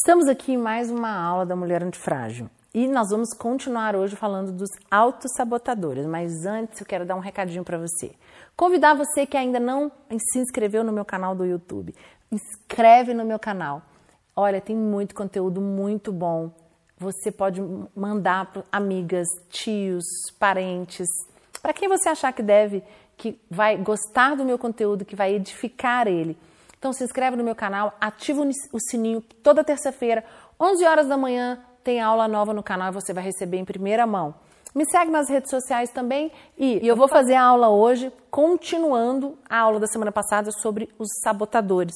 Estamos aqui em mais uma aula da Mulher Antifrágil e nós vamos continuar hoje falando dos autossabotadores, mas antes eu quero dar um recadinho para você. Convidar você que ainda não se inscreveu no meu canal do YouTube, inscreve no meu canal. Olha, tem muito conteúdo muito bom. Você pode mandar para amigas, tios, parentes, para quem você achar que deve, que vai gostar do meu conteúdo, que vai edificar ele. Então se inscreve no meu canal, ativa o sininho toda terça-feira, 11 horas da manhã, tem aula nova no canal e você vai receber em primeira mão. Me segue nas redes sociais também e eu vou fazer a aula hoje, continuando a aula da semana passada sobre os sabotadores.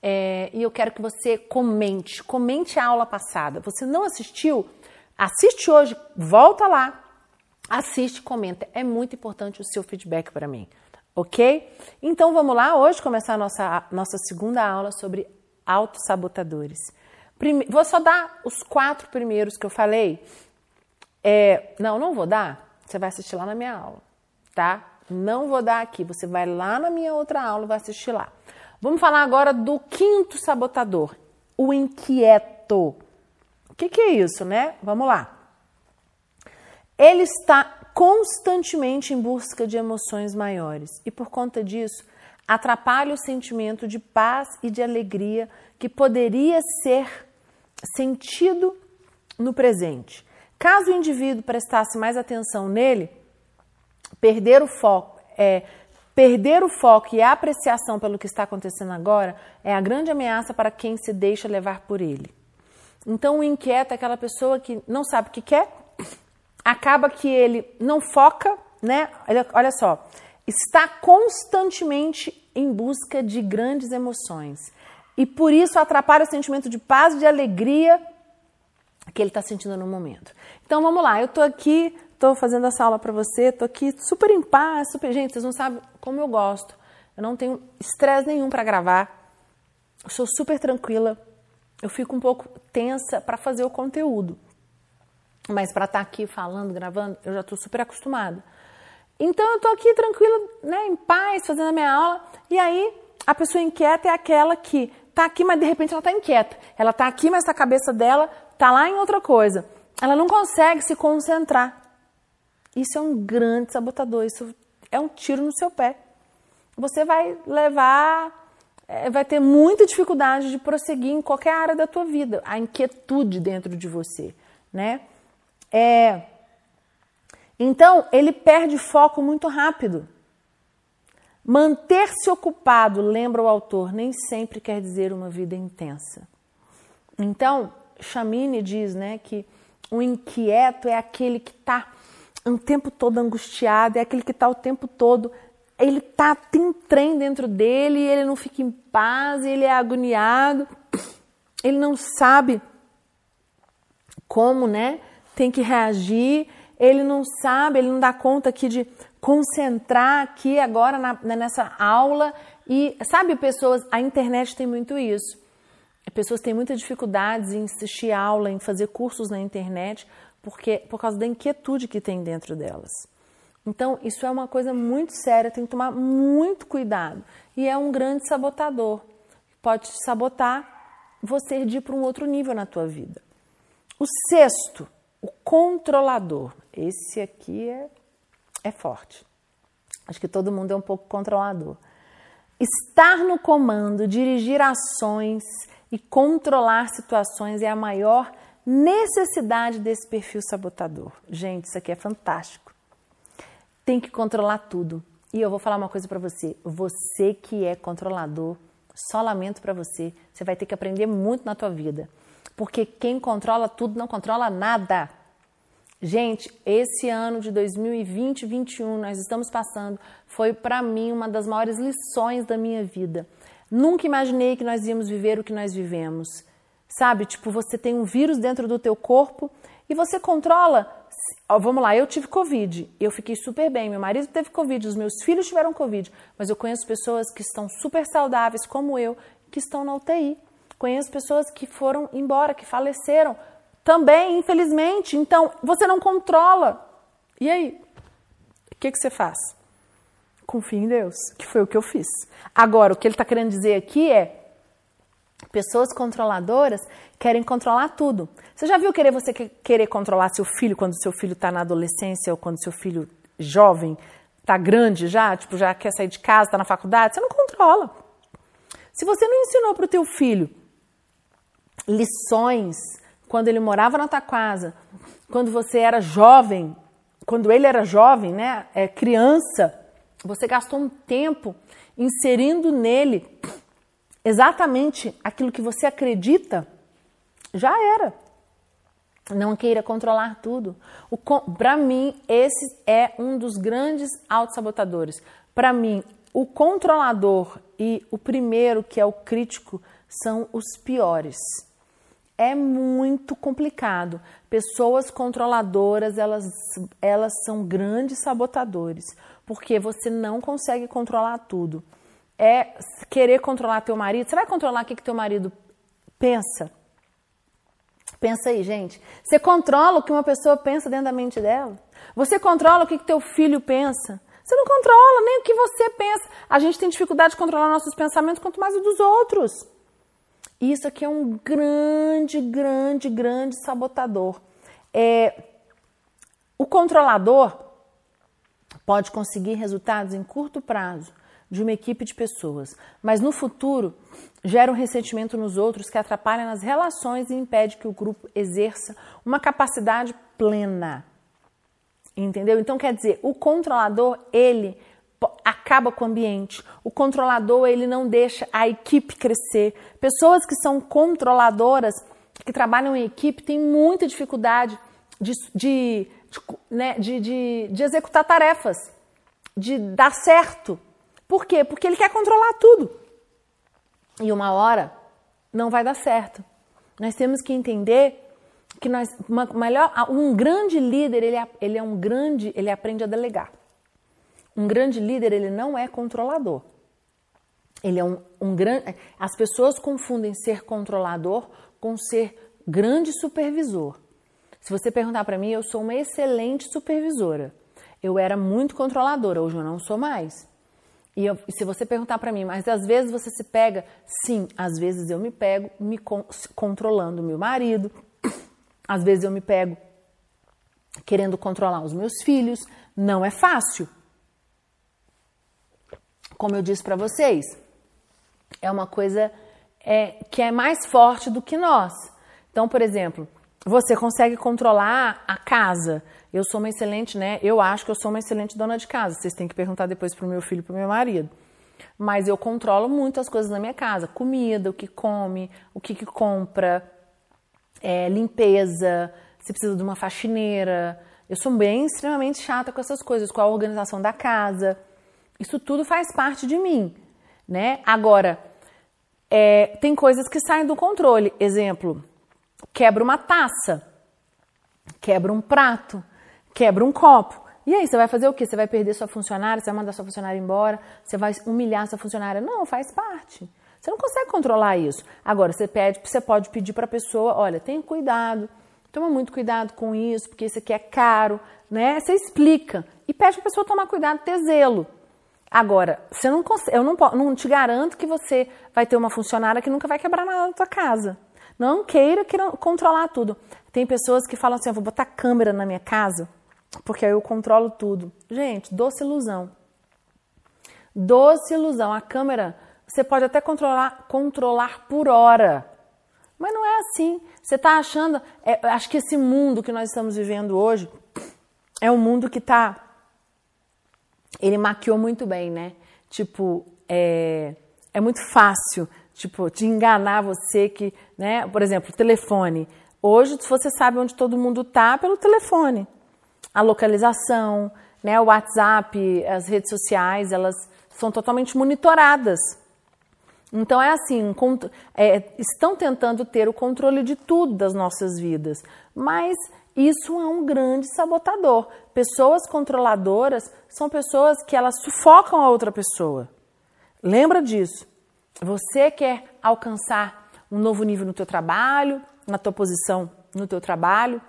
É, e eu quero que você comente, comente a aula passada. Você não assistiu? Assiste hoje, volta lá, assiste, comenta. É muito importante o seu feedback para mim ok? Então vamos lá, hoje começar a nossa, nossa segunda aula sobre autossabotadores. Vou só dar os quatro primeiros que eu falei. É, não, não vou dar. Você vai assistir lá na minha aula, tá? Não vou dar aqui. Você vai lá na minha outra aula e vai assistir lá. Vamos falar agora do quinto sabotador, o inquieto. O que, que é isso, né? Vamos lá. Ele está constantemente em busca de emoções maiores e, por conta disso, atrapalha o sentimento de paz e de alegria que poderia ser sentido no presente. Caso o indivíduo prestasse mais atenção nele, perder o foco, é, perder o foco e a apreciação pelo que está acontecendo agora é a grande ameaça para quem se deixa levar por ele. Então, o inquieto é aquela pessoa que não sabe o que quer, acaba que ele não foca, né? Olha só, está constantemente em busca de grandes emoções. E por isso atrapalha o sentimento de paz de alegria que ele está sentindo no momento. Então vamos lá, eu estou aqui, estou fazendo essa aula para você, estou aqui super em paz, super. Gente, vocês não sabem como eu gosto. Eu não tenho estresse nenhum para gravar. Eu sou super tranquila. Eu fico um pouco tensa para fazer o conteúdo. Mas para estar tá aqui falando, gravando, eu já estou super acostumada. Então eu estou aqui tranquila, né, em paz, fazendo a minha aula. E aí a pessoa inquieta é aquela que está aqui, mas de repente ela está inquieta. Ela está aqui, mas a cabeça dela está lá em outra coisa. Ela não consegue se concentrar. Isso é um grande sabotador. Isso é um tiro no seu pé. Você vai levar, é, vai ter muita dificuldade de prosseguir em qualquer área da tua vida. A inquietude dentro de você, né? É, então, ele perde foco muito rápido. Manter-se ocupado, lembra o autor, nem sempre quer dizer uma vida intensa. Então, Chamini diz né, que o inquieto é aquele que está o tempo todo angustiado, é aquele que está o tempo todo. Ele tá, tem trem dentro dele, ele não fica em paz, ele é agoniado, ele não sabe como, né? Tem que reagir, ele não sabe, ele não dá conta aqui de concentrar aqui agora na, nessa aula. E sabe, pessoas, a internet tem muito isso. Pessoas têm muita dificuldades em assistir aula, em fazer cursos na internet, porque por causa da inquietude que tem dentro delas. Então, isso é uma coisa muito séria, tem que tomar muito cuidado. E é um grande sabotador. Pode sabotar você ir para um outro nível na tua vida. O sexto o controlador. Esse aqui é, é forte. Acho que todo mundo é um pouco controlador. Estar no comando, dirigir ações e controlar situações é a maior necessidade desse perfil sabotador. Gente, isso aqui é fantástico. Tem que controlar tudo. E eu vou falar uma coisa para você. Você que é controlador, só lamento para você. Você vai ter que aprender muito na tua vida. Porque quem controla tudo não controla nada. Gente, esse ano de 2020 e 2021 nós estamos passando foi para mim uma das maiores lições da minha vida. Nunca imaginei que nós íamos viver o que nós vivemos. Sabe, tipo, você tem um vírus dentro do teu corpo e você controla. vamos lá, eu tive Covid, eu fiquei super bem. Meu marido teve Covid, os meus filhos tiveram Covid, mas eu conheço pessoas que estão super saudáveis, como eu, que estão na UTI. Conheço pessoas que foram embora, que faleceram também, infelizmente. Então, você não controla. E aí? O que, que você faz? Confia em Deus, que foi o que eu fiz. Agora, o que ele está querendo dizer aqui é Pessoas controladoras querem controlar tudo. Você já viu querer você querer controlar seu filho quando seu filho está na adolescência ou quando seu filho jovem está grande já, tipo já quer sair de casa, está na faculdade? Você não controla. Se você não ensinou para o teu filho lições quando ele morava na tua casa, quando você era jovem, quando ele era jovem, né, é, criança, você gastou um tempo inserindo nele exatamente aquilo que você acredita, já era. Não queira controlar tudo. Para mim, esse é um dos grandes autossabotadores. Para mim, o controlador e o primeiro, que é o crítico, são os piores. É muito complicado. Pessoas controladoras, elas, elas são grandes sabotadores, porque você não consegue controlar tudo. É querer controlar teu marido. Você vai controlar o que, que teu marido pensa? Pensa aí, gente. Você controla o que uma pessoa pensa dentro da mente dela? Você controla o que, que teu filho pensa? Você não controla nem o que você pensa. A gente tem dificuldade de controlar nossos pensamentos, quanto mais o dos outros. Isso aqui é um grande, grande, grande sabotador. É, o controlador pode conseguir resultados em curto prazo de uma equipe de pessoas, mas no futuro gera um ressentimento nos outros que atrapalha nas relações e impede que o grupo exerça uma capacidade plena. Entendeu? Então quer dizer, o controlador, ele acaba com o ambiente. O controlador, ele não deixa a equipe crescer. Pessoas que são controladoras, que trabalham em equipe, têm muita dificuldade de, de, de, né, de, de, executar tarefas, de dar certo. Por quê? Porque ele quer controlar tudo. E uma hora não vai dar certo. Nós temos que entender que nós, uma, melhor, um grande líder, ele é, ele é um grande, ele aprende a delegar. Um grande líder, ele não é controlador. Ele é um, um grande. As pessoas confundem ser controlador com ser grande supervisor. Se você perguntar para mim, eu sou uma excelente supervisora. Eu era muito controladora, hoje eu não sou mais. E, eu, e se você perguntar para mim, mas às vezes você se pega? Sim, às vezes eu me pego me con controlando meu marido, às vezes eu me pego querendo controlar os meus filhos. Não é fácil como eu disse para vocês, é uma coisa é, que é mais forte do que nós. Então, por exemplo, você consegue controlar a casa. Eu sou uma excelente, né? Eu acho que eu sou uma excelente dona de casa. Vocês têm que perguntar depois pro meu filho pro meu marido. Mas eu controlo muito as coisas na minha casa: comida, o que come, o que, que compra, é, limpeza, se precisa de uma faxineira. Eu sou bem extremamente chata com essas coisas, com a organização da casa. Isso tudo faz parte de mim, né? Agora, é, tem coisas que saem do controle. Exemplo, quebra uma taça, quebra um prato, quebra um copo. E aí, você vai fazer o quê? Você vai perder sua funcionária, você vai mandar sua funcionária embora, você vai humilhar sua funcionária? Não, faz parte. Você não consegue controlar isso. Agora, você pede, você pode pedir para a pessoa, olha, tenha cuidado, toma muito cuidado com isso, porque isso aqui é caro, né? Você explica e pede para a pessoa tomar cuidado, ter zelo. Agora, você não eu não, não te garanto que você vai ter uma funcionária que nunca vai quebrar nada na tua casa. Não queira, queira controlar tudo. Tem pessoas que falam assim: eu vou botar câmera na minha casa, porque aí eu controlo tudo. Gente, doce ilusão. Doce ilusão. A câmera você pode até controlar, controlar por hora. Mas não é assim. Você está achando. É, acho que esse mundo que nós estamos vivendo hoje é um mundo que está ele maquiou muito bem, né? Tipo, é, é muito fácil, tipo, de enganar você que, né? Por exemplo, telefone. Hoje você sabe onde todo mundo tá pelo telefone. A localização, né? O WhatsApp, as redes sociais, elas são totalmente monitoradas. Então é assim, é, estão tentando ter o controle de tudo das nossas vidas, mas isso é um grande sabotador. Pessoas controladoras são pessoas que elas sufocam a outra pessoa. Lembra disso. Você quer alcançar um novo nível no teu trabalho, na tua posição no teu trabalho,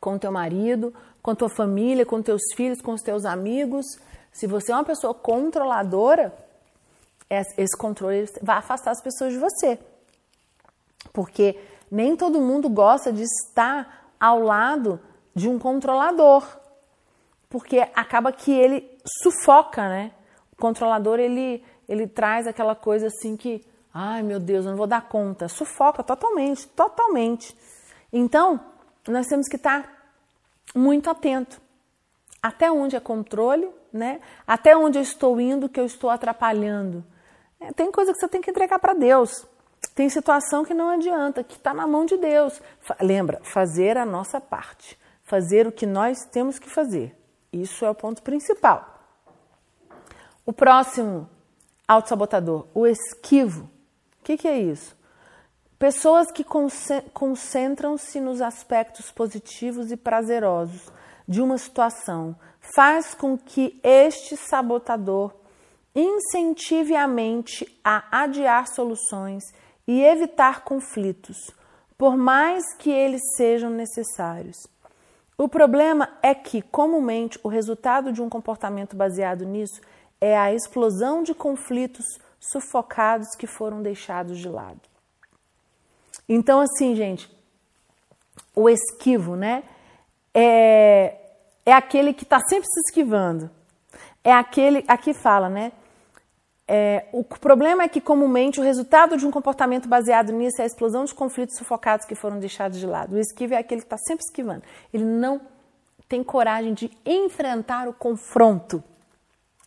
com teu marido, com tua família, com teus filhos, com os teus amigos. Se você é uma pessoa controladora, esse controle vai afastar as pessoas de você. Porque nem todo mundo gosta de estar ao lado de um controlador, porque acaba que ele sufoca, né? O controlador ele ele traz aquela coisa assim que, ai meu Deus, eu não vou dar conta, sufoca totalmente, totalmente. Então, nós temos que estar muito atento. Até onde é controle, né? Até onde eu estou indo que eu estou atrapalhando. É, tem coisa que você tem que entregar para Deus. Tem situação que não adianta, que está na mão de Deus. Lembra, fazer a nossa parte, fazer o que nós temos que fazer. Isso é o ponto principal. O próximo autossabotador, o esquivo. O que, que é isso? Pessoas que concentram-se nos aspectos positivos e prazerosos de uma situação faz com que este sabotador incentive a mente a adiar soluções e evitar conflitos, por mais que eles sejam necessários. O problema é que, comumente, o resultado de um comportamento baseado nisso é a explosão de conflitos sufocados que foram deixados de lado. Então, assim, gente, o esquivo, né? É, é aquele que está sempre se esquivando. É aquele, aqui fala, né? É, o problema é que, comumente, o resultado de um comportamento baseado nisso é a explosão de conflitos sufocados que foram deixados de lado. O esquivo é aquele que está sempre esquivando. Ele não tem coragem de enfrentar o confronto.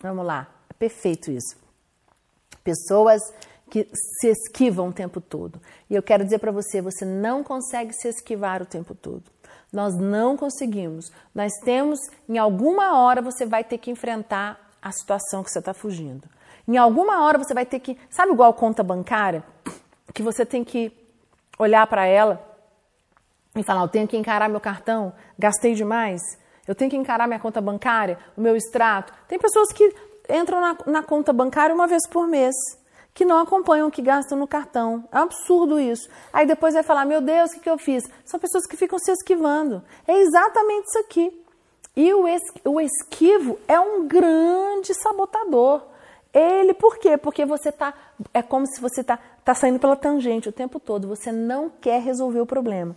Vamos lá, é perfeito isso. Pessoas que se esquivam o tempo todo. E eu quero dizer para você: você não consegue se esquivar o tempo todo. Nós não conseguimos. Nós temos, em alguma hora, você vai ter que enfrentar a situação que você está fugindo. Em alguma hora você vai ter que, sabe igual conta bancária, que você tem que olhar para ela e falar, eu tenho que encarar meu cartão, gastei demais, eu tenho que encarar minha conta bancária, o meu extrato. Tem pessoas que entram na, na conta bancária uma vez por mês, que não acompanham o que gastam no cartão. É um absurdo isso. Aí depois vai falar, meu Deus, o que, que eu fiz? São pessoas que ficam se esquivando. É exatamente isso aqui. E o, es, o esquivo é um grande sabotador. Ele, por quê? Porque você tá. É como se você tá, tá saindo pela tangente o tempo todo. Você não quer resolver o problema.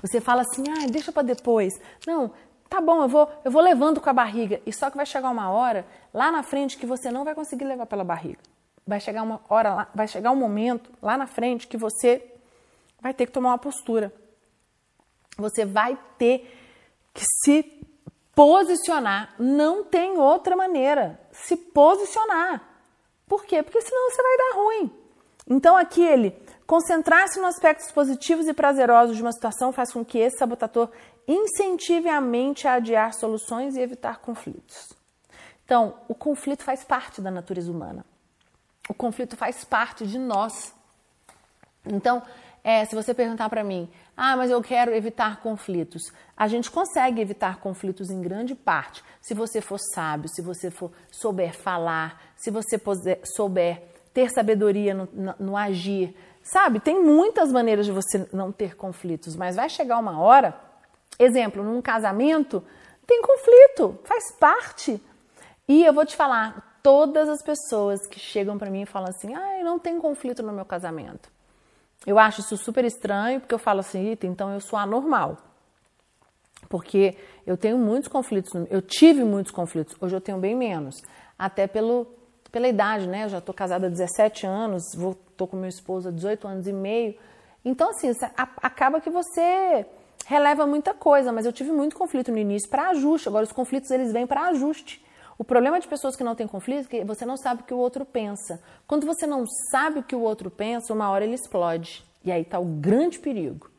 Você fala assim, ah, deixa para depois. Não, tá bom, eu vou, eu vou levando com a barriga. E só que vai chegar uma hora lá na frente que você não vai conseguir levar pela barriga. Vai chegar uma hora lá, vai chegar um momento lá na frente que você vai ter que tomar uma postura. Você vai ter que se posicionar. Não tem outra maneira. Se posicionar. Por quê? Porque senão você vai dar ruim. Então aqui ele concentrar-se nos aspectos positivos e prazerosos de uma situação faz com que esse sabotador incentive a mente a adiar soluções e evitar conflitos. Então, o conflito faz parte da natureza humana. O conflito faz parte de nós. Então, é, se você perguntar para mim, ah, mas eu quero evitar conflitos. A gente consegue evitar conflitos em grande parte se você for sábio, se você for souber falar, se você souber ter sabedoria no, no, no agir. Sabe, tem muitas maneiras de você não ter conflitos, mas vai chegar uma hora, exemplo, num casamento, tem conflito, faz parte. E eu vou te falar, todas as pessoas que chegam para mim e falam assim: "Ah, não tem conflito no meu casamento". Eu acho isso super estranho, porque eu falo assim, então eu sou anormal. Porque eu tenho muitos conflitos, eu tive muitos conflitos, hoje eu tenho bem menos. Até pelo, pela idade, né? Eu já estou casada há 17 anos, estou com meu esposo há 18 anos e meio. Então, assim, acaba que você releva muita coisa, mas eu tive muito conflito no início para ajuste. Agora, os conflitos eles vêm para ajuste. O problema de pessoas que não têm conflito é que você não sabe o que o outro pensa. Quando você não sabe o que o outro pensa, uma hora ele explode. E aí está o grande perigo.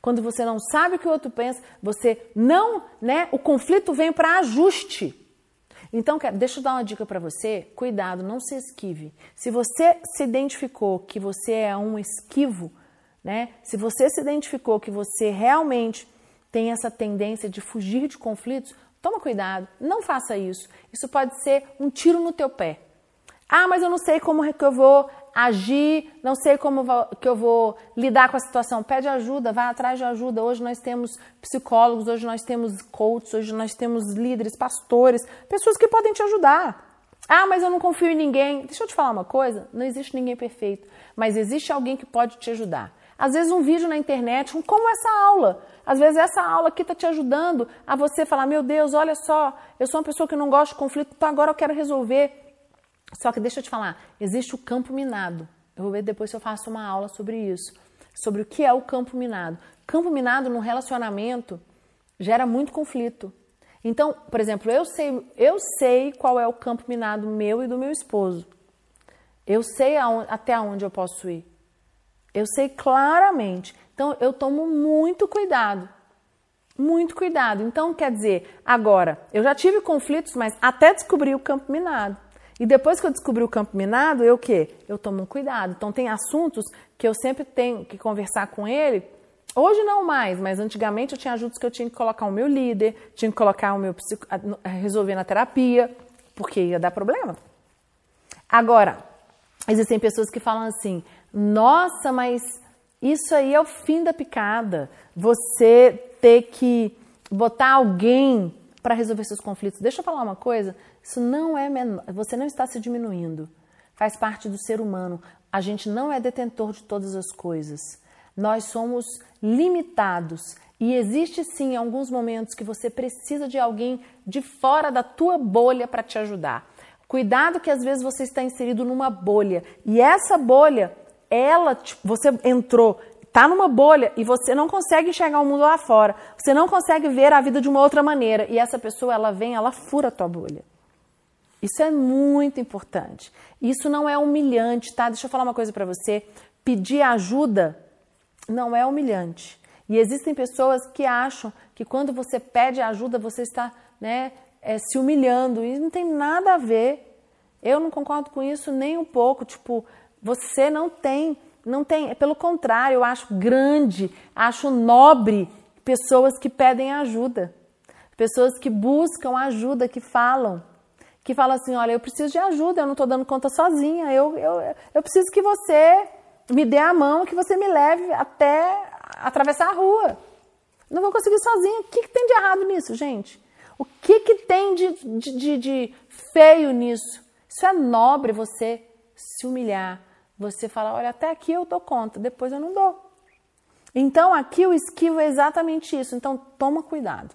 Quando você não sabe o que o outro pensa, você não, né? O conflito vem para ajuste. Então, deixa eu dar uma dica para você. Cuidado, não se esquive. Se você se identificou que você é um esquivo, né? Se você se identificou que você realmente tem essa tendência de fugir de conflitos, Toma cuidado, não faça isso. Isso pode ser um tiro no teu pé. Ah, mas eu não sei como é que eu vou agir, não sei como que eu vou lidar com a situação. Pede ajuda, vai atrás de ajuda. Hoje nós temos psicólogos, hoje nós temos coaches, hoje nós temos líderes, pastores, pessoas que podem te ajudar. Ah, mas eu não confio em ninguém. Deixa eu te falar uma coisa: não existe ninguém perfeito, mas existe alguém que pode te ajudar. Às vezes um vídeo na internet, um, como essa aula. Às vezes essa aula aqui está te ajudando a você falar, meu Deus, olha só, eu sou uma pessoa que não gosta de conflito, então agora eu quero resolver. Só que deixa eu te falar, existe o campo minado. Eu vou ver depois se eu faço uma aula sobre isso, sobre o que é o campo minado. Campo minado no relacionamento gera muito conflito. Então, por exemplo, eu sei, eu sei qual é o campo minado meu e do meu esposo. Eu sei aonde, até onde eu posso ir. Eu sei claramente. Então, eu tomo muito cuidado. Muito cuidado. Então, quer dizer, agora, eu já tive conflitos, mas até descobrir o campo minado. E depois que eu descobri o campo minado, eu o quê? Eu tomo cuidado. Então, tem assuntos que eu sempre tenho que conversar com ele Hoje não mais, mas antigamente eu tinha ajudas que eu tinha que colocar o meu líder, tinha que colocar o meu psico, resolver na terapia, porque ia dar problema. Agora, existem pessoas que falam assim: "Nossa, mas isso aí é o fim da picada. Você ter que botar alguém para resolver seus conflitos". Deixa eu falar uma coisa, isso não é menor, você não está se diminuindo. Faz parte do ser humano. A gente não é detentor de todas as coisas. Nós somos limitados e existe sim alguns momentos que você precisa de alguém de fora da tua bolha para te ajudar. Cuidado que às vezes você está inserido numa bolha e essa bolha, ela você entrou, tá numa bolha e você não consegue enxergar o mundo lá fora. Você não consegue ver a vida de uma outra maneira e essa pessoa ela vem, ela fura a tua bolha. Isso é muito importante. Isso não é humilhante, tá? Deixa eu falar uma coisa para você. Pedir ajuda não é humilhante. E existem pessoas que acham que quando você pede ajuda, você está né, é, se humilhando. E não tem nada a ver. Eu não concordo com isso nem um pouco. Tipo, você não tem, não tem. Pelo contrário, eu acho grande, acho nobre pessoas que pedem ajuda. Pessoas que buscam ajuda, que falam. Que falam assim: olha, eu preciso de ajuda, eu não estou dando conta sozinha, eu, eu, eu preciso que você me dê a mão que você me leve até atravessar a rua. Não vou conseguir sozinha. O que, que tem de errado nisso, gente? O que, que tem de, de, de, de feio nisso? Isso é nobre você se humilhar. Você falar, olha, até aqui eu dou conta, depois eu não dou. Então aqui o esquivo é exatamente isso. Então toma cuidado.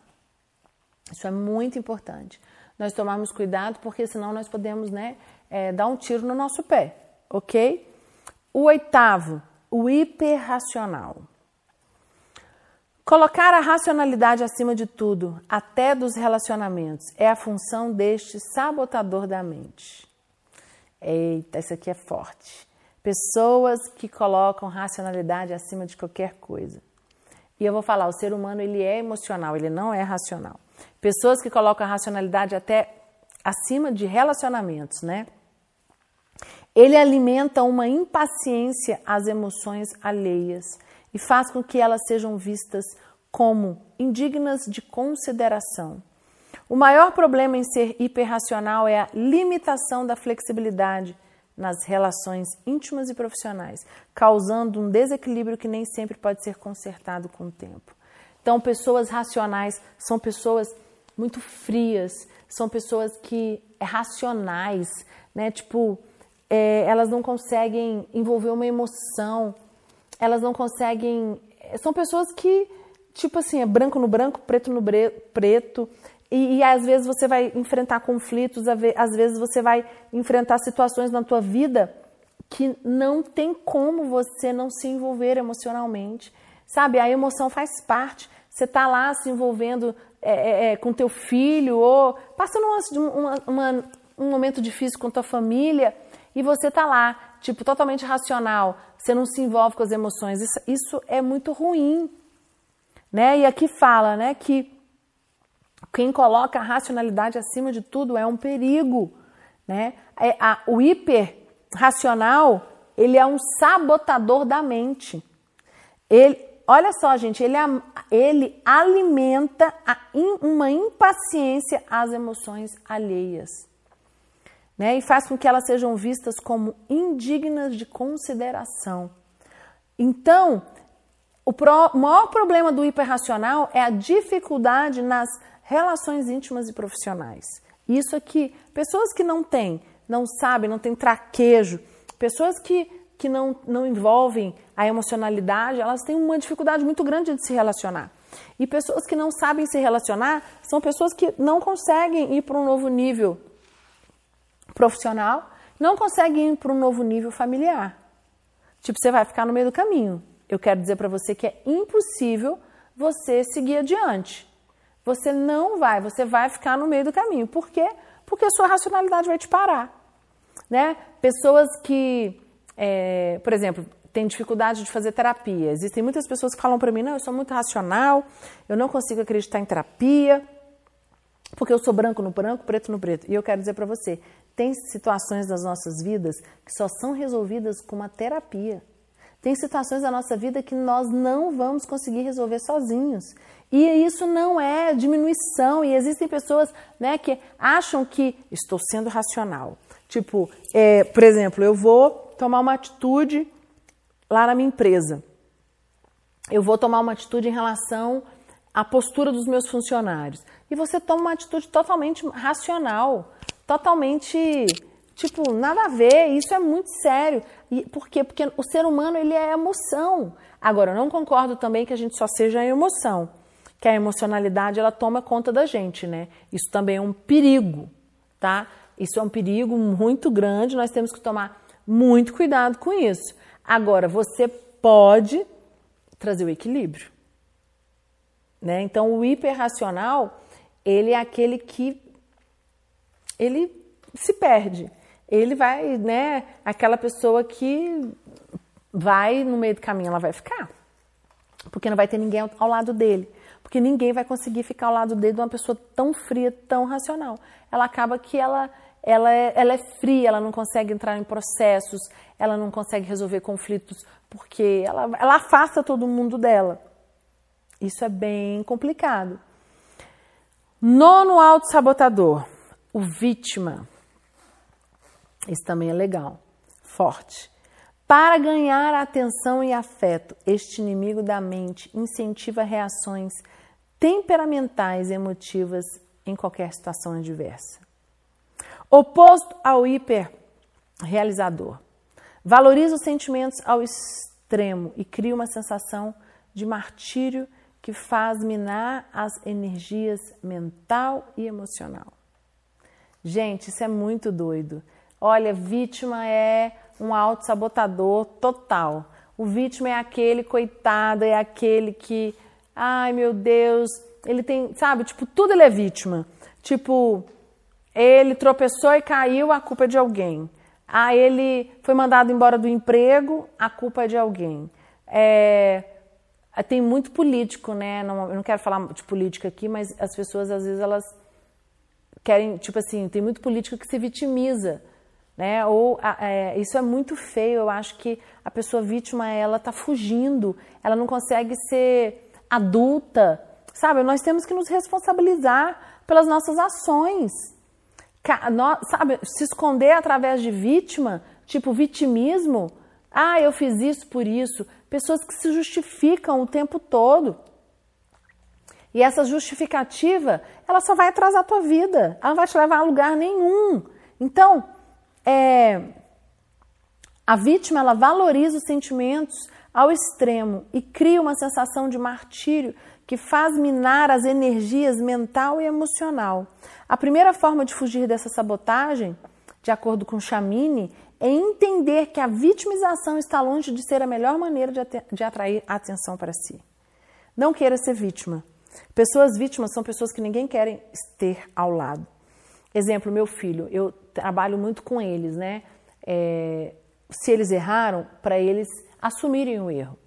Isso é muito importante. Nós tomarmos cuidado porque senão nós podemos né, é, dar um tiro no nosso pé, ok? O oitavo, o hiperracional. Colocar a racionalidade acima de tudo, até dos relacionamentos, é a função deste sabotador da mente. Eita, isso aqui é forte. Pessoas que colocam racionalidade acima de qualquer coisa. E eu vou falar, o ser humano ele é emocional, ele não é racional. Pessoas que colocam a racionalidade até acima de relacionamentos, né? Ele alimenta uma impaciência às emoções alheias e faz com que elas sejam vistas como indignas de consideração. O maior problema em ser hiperracional é a limitação da flexibilidade nas relações íntimas e profissionais, causando um desequilíbrio que nem sempre pode ser consertado com o tempo. Então, pessoas racionais são pessoas muito frias, são pessoas que é racionais, né? Tipo, é, elas não conseguem envolver uma emoção, elas não conseguem. São pessoas que, tipo assim, é branco no branco, preto no preto, e, e, às vezes você vai enfrentar conflitos, às vezes você vai enfrentar situações na tua vida que não tem como você não se envolver emocionalmente. Sabe, a emoção faz parte. Você está lá se envolvendo é, é, é, com teu filho ou passando uma, uma, um momento difícil com tua família e você tá lá, tipo, totalmente racional, você não se envolve com as emoções. Isso, isso é muito ruim. Né? E aqui fala né, que quem coloca a racionalidade acima de tudo é um perigo. Né? É, o hiper racional ele é um sabotador da mente. Ele, olha só, gente, ele, ele alimenta a, uma impaciência às emoções alheias né? e faz com que elas sejam vistas como indignas de consideração. Então, o pro, maior problema do hiperracional é a dificuldade nas relações íntimas e profissionais. Isso aqui, pessoas que não têm, não sabem, não têm traquejo, pessoas que, que não, não envolvem a emocionalidade, elas têm uma dificuldade muito grande de se relacionar. E pessoas que não sabem se relacionar são pessoas que não conseguem ir para um novo nível profissional, não conseguem ir para um novo nível familiar. Tipo, você vai ficar no meio do caminho. Eu quero dizer para você que é impossível você seguir adiante. Você não vai, você vai ficar no meio do caminho. Por quê? Porque a sua racionalidade vai te parar. Né? Pessoas que, é, por exemplo, têm dificuldade de fazer terapia. Existem muitas pessoas que falam para mim: não, eu sou muito racional, eu não consigo acreditar em terapia, porque eu sou branco no branco, preto no preto. E eu quero dizer para você: tem situações das nossas vidas que só são resolvidas com uma terapia. Tem situações da nossa vida que nós não vamos conseguir resolver sozinhos. E isso não é diminuição. E existem pessoas né, que acham que estou sendo racional. Tipo, é, por exemplo, eu vou tomar uma atitude lá na minha empresa. Eu vou tomar uma atitude em relação à postura dos meus funcionários. E você toma uma atitude totalmente racional, totalmente Tipo, nada a ver, isso é muito sério. E, por quê? Porque o ser humano ele é emoção. Agora, eu não concordo também que a gente só seja emoção, que a emocionalidade ela toma conta da gente, né? Isso também é um perigo, tá? Isso é um perigo muito grande, nós temos que tomar muito cuidado com isso. Agora, você pode trazer o equilíbrio, né? Então, o hiperracional, ele é aquele que ele se perde ele vai, né, aquela pessoa que vai no meio do caminho, ela vai ficar. Porque não vai ter ninguém ao lado dele. Porque ninguém vai conseguir ficar ao lado dele de uma pessoa tão fria, tão racional. Ela acaba que ela, ela, é, ela é fria, ela não consegue entrar em processos, ela não consegue resolver conflitos, porque ela, ela afasta todo mundo dela. Isso é bem complicado. Nono auto-sabotador, o vítima. Isso também é legal. Forte. Para ganhar atenção e afeto, este inimigo da mente incentiva reações temperamentais e emotivas em qualquer situação adversa. Oposto ao hiperrealizador, valoriza os sentimentos ao extremo e cria uma sensação de martírio que faz minar as energias mental e emocional. Gente, isso é muito doido. Olha, vítima é um autossabotador total. O vítima é aquele coitado, é aquele que, ai meu Deus, ele tem, sabe, tipo, tudo ele é vítima. Tipo, ele tropeçou e caiu, a culpa é de alguém. Ah, ele foi mandado embora do emprego, a culpa é de alguém. É, tem muito político, né? Não, eu não quero falar de política aqui, mas as pessoas às vezes elas querem, tipo assim, tem muito político que se vitimiza né? Ou é, isso é muito feio. Eu acho que a pessoa vítima ela está fugindo, ela não consegue ser adulta, sabe? Nós temos que nos responsabilizar pelas nossas ações, sabe? Se esconder através de vítima, tipo vitimismo. Ah, eu fiz isso por isso. Pessoas que se justificam o tempo todo. E essa justificativa, ela só vai atrasar a tua vida. Ela não vai te levar a lugar nenhum. Então, é, a vítima ela valoriza os sentimentos ao extremo e cria uma sensação de martírio que faz minar as energias mental e emocional. A primeira forma de fugir dessa sabotagem, de acordo com Chamini, é entender que a vitimização está longe de ser a melhor maneira de atrair a atenção para si. Não queira ser vítima. Pessoas vítimas são pessoas que ninguém quer ter ao lado. Exemplo, meu filho, eu trabalho muito com eles, né? É, se eles erraram, para eles assumirem o erro.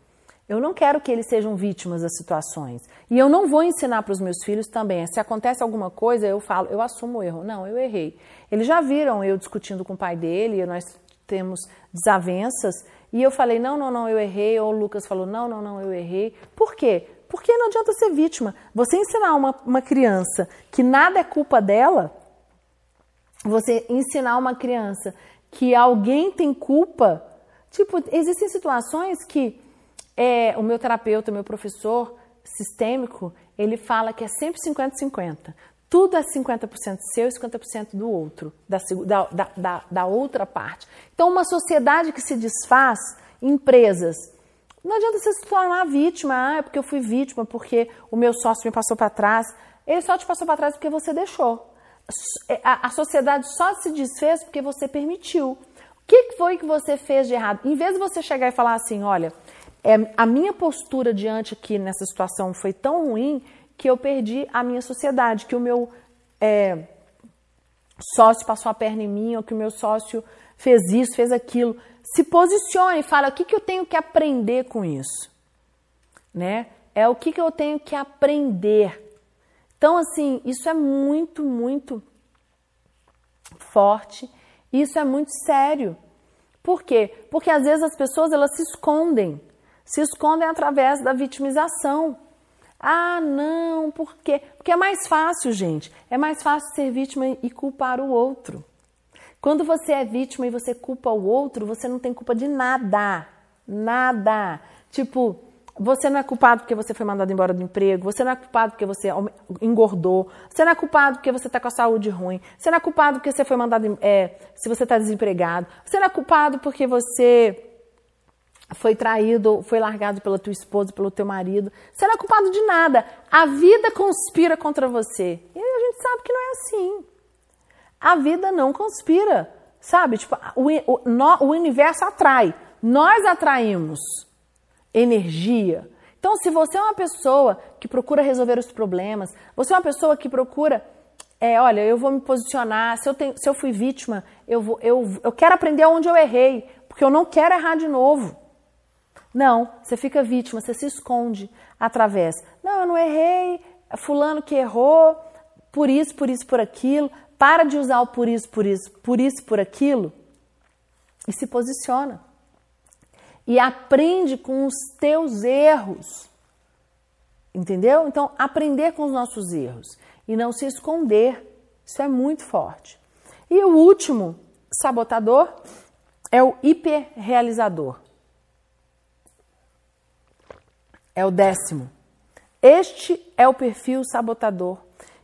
Eu não quero que eles sejam vítimas das situações. E eu não vou ensinar para os meus filhos também. Se acontece alguma coisa, eu falo, eu assumo o erro. Não, eu errei. Eles já viram eu discutindo com o pai dele, nós temos desavenças, e eu falei, não, não, não, eu errei. Ou o Lucas falou, não, não, não, eu errei. Por quê? Porque não adianta ser vítima. Você ensinar uma, uma criança que nada é culpa dela, você ensinar uma criança que alguém tem culpa, tipo, existem situações que é, o meu terapeuta, o meu professor sistêmico, ele fala que é sempre 50-50. Tudo é 50% seu e 50% do outro, da, da, da, da outra parte. Então, uma sociedade que se desfaz, empresas, não adianta você se tornar vítima, ah, é porque eu fui vítima, porque o meu sócio me passou para trás. Ele só te passou para trás porque você deixou. É, a, a, sociedade só se desfez porque você permitiu. Que foi que você fez de errado? Em vez de você chegar e falar assim, olha, é, a minha postura diante aqui nessa situação foi tão ruim que eu perdi a minha sociedade, que o meu é, sócio passou a perna em mim, ou que o meu sócio fez isso, fez aquilo. Se posicione e fala o que, que eu tenho que aprender com isso. Né? É o que, que eu tenho que aprender. Então, assim, isso é muito, muito forte. Isso é muito sério. Por quê? Porque às vezes as pessoas elas se escondem. Se escondem através da vitimização. Ah, não, por quê? Porque é mais fácil, gente. É mais fácil ser vítima e culpar o outro. Quando você é vítima e você culpa o outro, você não tem culpa de nada. Nada. Tipo, você não é culpado porque você foi mandado embora do emprego, você não é culpado porque você engordou, você não é culpado porque você está com a saúde ruim, você não é culpado porque você foi mandado, é, se você está desempregado, você não é culpado porque você foi traído, foi largado pela tua esposa, pelo teu marido. Você não é culpado de nada. A vida conspira contra você. E a gente sabe que não é assim. A vida não conspira, sabe? Tipo, o, o, o universo atrai. Nós atraímos energia. Então, se você é uma pessoa que procura resolver os problemas, você é uma pessoa que procura, é, olha, eu vou me posicionar, se eu, tenho, se eu fui vítima, eu, vou, eu, eu quero aprender onde eu errei, porque eu não quero errar de novo. Não, você fica vítima, você se esconde através. Não, eu não errei, fulano que errou, por isso, por isso, por aquilo. Para de usar o por isso, por isso, por isso, por aquilo e se posiciona. E aprende com os teus erros. Entendeu? Então, aprender com os nossos erros e não se esconder. Isso é muito forte. E o último sabotador é o hiperrealizador. é o décimo. Este é o perfil sabotador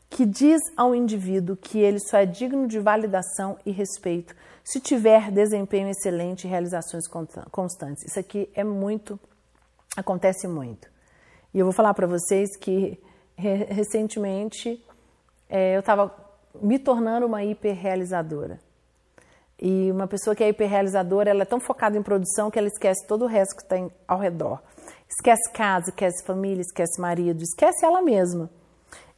que diz ao indivíduo que ele só é digno de validação e respeito se tiver desempenho excelente e realizações constantes. Isso aqui é muito, acontece muito. E eu vou falar para vocês que recentemente é, eu estava me tornando uma hiperrealizadora. E uma pessoa que é hiperrealizadora, ela é tão focada em produção que ela esquece todo o resto que está ao redor. Esquece casa, esquece família, esquece marido, esquece ela mesma.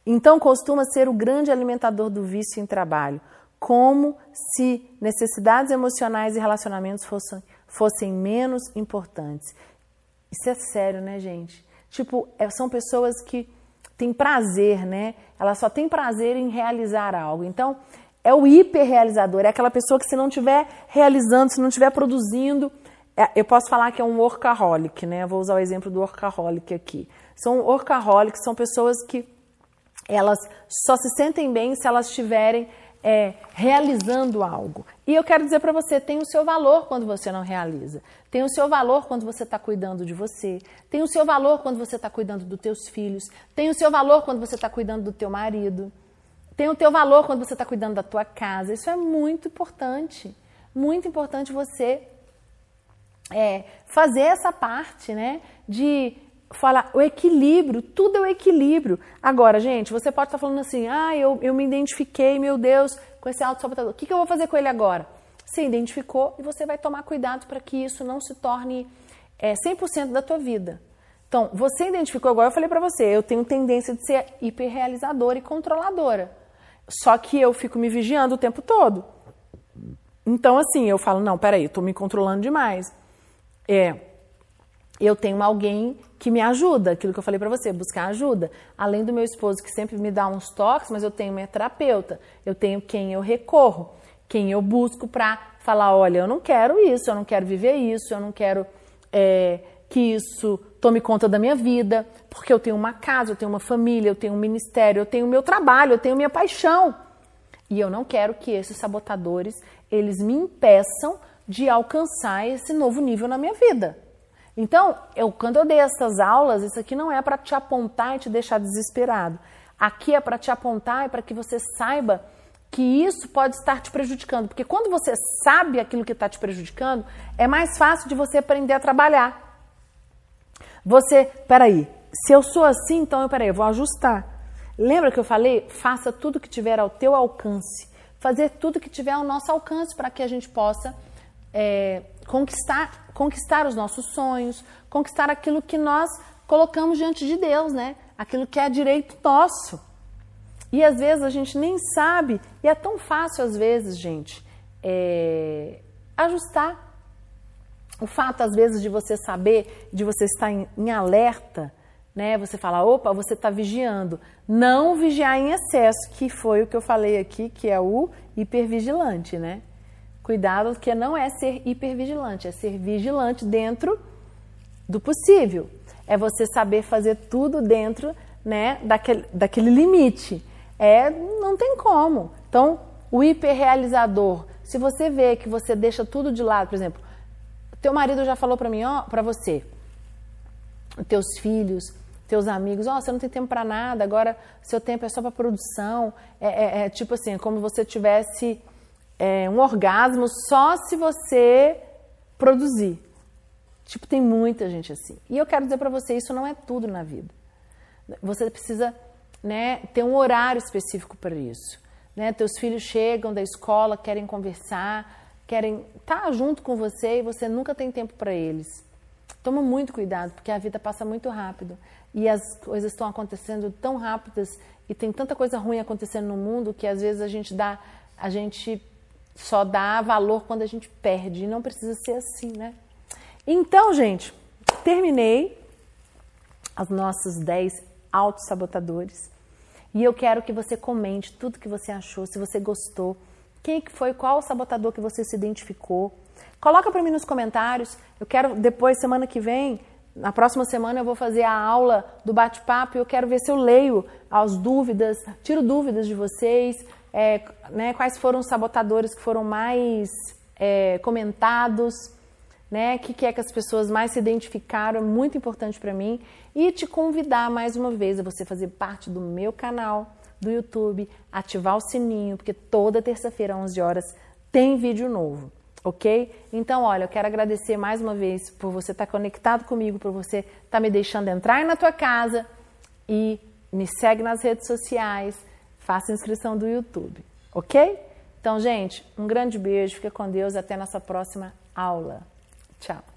Então costuma ser o grande alimentador do vício em trabalho, como se necessidades emocionais e relacionamentos fossem, fossem menos importantes. Isso é sério, né, gente? Tipo, é, são pessoas que têm prazer, né? Ela só tem prazer em realizar algo. Então, é o hiperrealizador, é aquela pessoa que se não estiver realizando, se não estiver produzindo, é, eu posso falar que é um workaholic, né? Vou usar o exemplo do workaholic aqui. São workaholics, são pessoas que elas só se sentem bem se elas estiverem é, realizando algo. E eu quero dizer para você, tem o seu valor quando você não realiza. Tem o seu valor quando você está cuidando de você. Tem o seu valor quando você está cuidando dos teus filhos. Tem o seu valor quando você está cuidando do teu marido. Tem o teu valor quando você está cuidando da tua casa. Isso é muito importante. Muito importante você é, fazer essa parte, né? De falar o equilíbrio, tudo é o equilíbrio. Agora, gente, você pode estar falando assim, ah, eu, eu me identifiquei, meu Deus, com esse auto-sabotador. O que, que eu vou fazer com ele agora? Você identificou e você vai tomar cuidado para que isso não se torne é, 100% da tua vida. Então, você identificou, agora eu falei para você, eu tenho tendência de ser hiperrealizadora e controladora. Só que eu fico me vigiando o tempo todo. Então, assim, eu falo, não, peraí, eu tô me controlando demais é eu tenho alguém que me ajuda, aquilo que eu falei para você, buscar ajuda. Além do meu esposo que sempre me dá uns toques, mas eu tenho minha terapeuta, eu tenho quem eu recorro, quem eu busco para falar, olha, eu não quero isso, eu não quero viver isso, eu não quero é, que isso tome conta da minha vida, porque eu tenho uma casa, eu tenho uma família, eu tenho um ministério, eu tenho meu trabalho, eu tenho minha paixão. E eu não quero que esses sabotadores, eles me impeçam de alcançar esse novo nível na minha vida. Então, eu, quando eu dei essas aulas, isso aqui não é para te apontar e te deixar desesperado. Aqui é para te apontar e para que você saiba que isso pode estar te prejudicando. Porque quando você sabe aquilo que está te prejudicando, é mais fácil de você aprender a trabalhar. Você, peraí, se eu sou assim, então eu, peraí, eu vou ajustar. Lembra que eu falei? Faça tudo que tiver ao teu alcance. Fazer tudo que tiver ao nosso alcance para que a gente possa é, conquistar, conquistar os nossos sonhos, conquistar aquilo que nós colocamos diante de Deus, né? Aquilo que é direito nosso. E às vezes a gente nem sabe, e é tão fácil às vezes, gente, é, ajustar. O fato, às vezes, de você saber, de você estar em, em alerta, né? Você fala, opa, você está vigiando. Não vigiar em excesso, que foi o que eu falei aqui, que é o hipervigilante, né? Cuidado, que não é ser hipervigilante, é ser vigilante dentro do possível. É você saber fazer tudo dentro né, daquele, daquele limite. É, não tem como. Então, o hiperrealizador, se você vê que você deixa tudo de lado, por exemplo, teu marido já falou para mim, ó, para você, teus filhos, teus amigos, ó, oh, você não tem tempo para nada, agora seu tempo é só para produção. É, é, é, tipo assim, é como você tivesse é, um orgasmo só se você produzir. Tipo, tem muita gente assim. E eu quero dizer para você, isso não é tudo na vida. Você precisa né, ter um horário específico para isso. Né? Teus filhos chegam da escola, querem conversar, querem estar tá junto com você e você nunca tem tempo para eles. Toma muito cuidado, porque a vida passa muito rápido e as coisas estão acontecendo tão rápidas e tem tanta coisa ruim acontecendo no mundo que às vezes a gente dá, a gente só dá valor quando a gente perde e não precisa ser assim, né? Então, gente, terminei os nossos 10 autossabotadores. E eu quero que você comente tudo que você achou, se você gostou, quem que foi, qual o sabotador que você se identificou. Coloca para mim nos comentários. Eu quero depois semana que vem, na próxima semana eu vou fazer a aula do bate-papo e eu quero ver se eu leio as dúvidas, tiro dúvidas de vocês, é, né, quais foram os sabotadores que foram mais é, comentados né? O que, que é que as pessoas mais se identificaram, é muito importante para mim. E te convidar mais uma vez a você fazer parte do meu canal do YouTube, ativar o sininho, porque toda terça-feira, às 11 horas, tem vídeo novo, ok? Então, olha, eu quero agradecer mais uma vez por você estar tá conectado comigo, por você estar tá me deixando entrar na tua casa e me segue nas redes sociais, faça inscrição do YouTube, ok? Então, gente, um grande beijo, fica com Deus, até nossa próxima aula. Ciao.